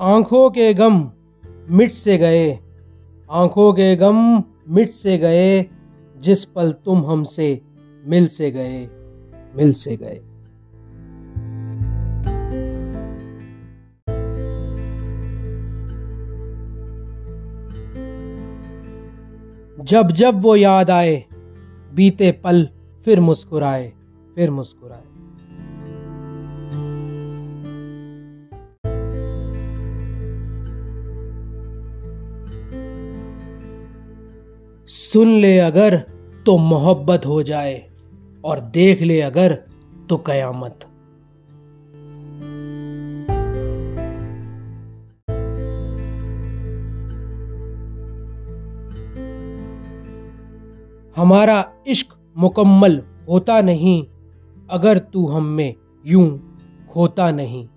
आँखों के गम मिट से गए। आँखों के गम मिट से गए, जिस पल तुम हमसे मिल से गए, मिल से गए। जब जब वो याद आए, बीते पल फिर मुस्कुराए फिर मुस्कुराए। सुन ले अगर तो मोहब्बत हो जाए और देख ले अगर तो कयामत। हमारा इश्क मुकम्मल होता नहीं अगर तू हम में यूँ होता नहीं।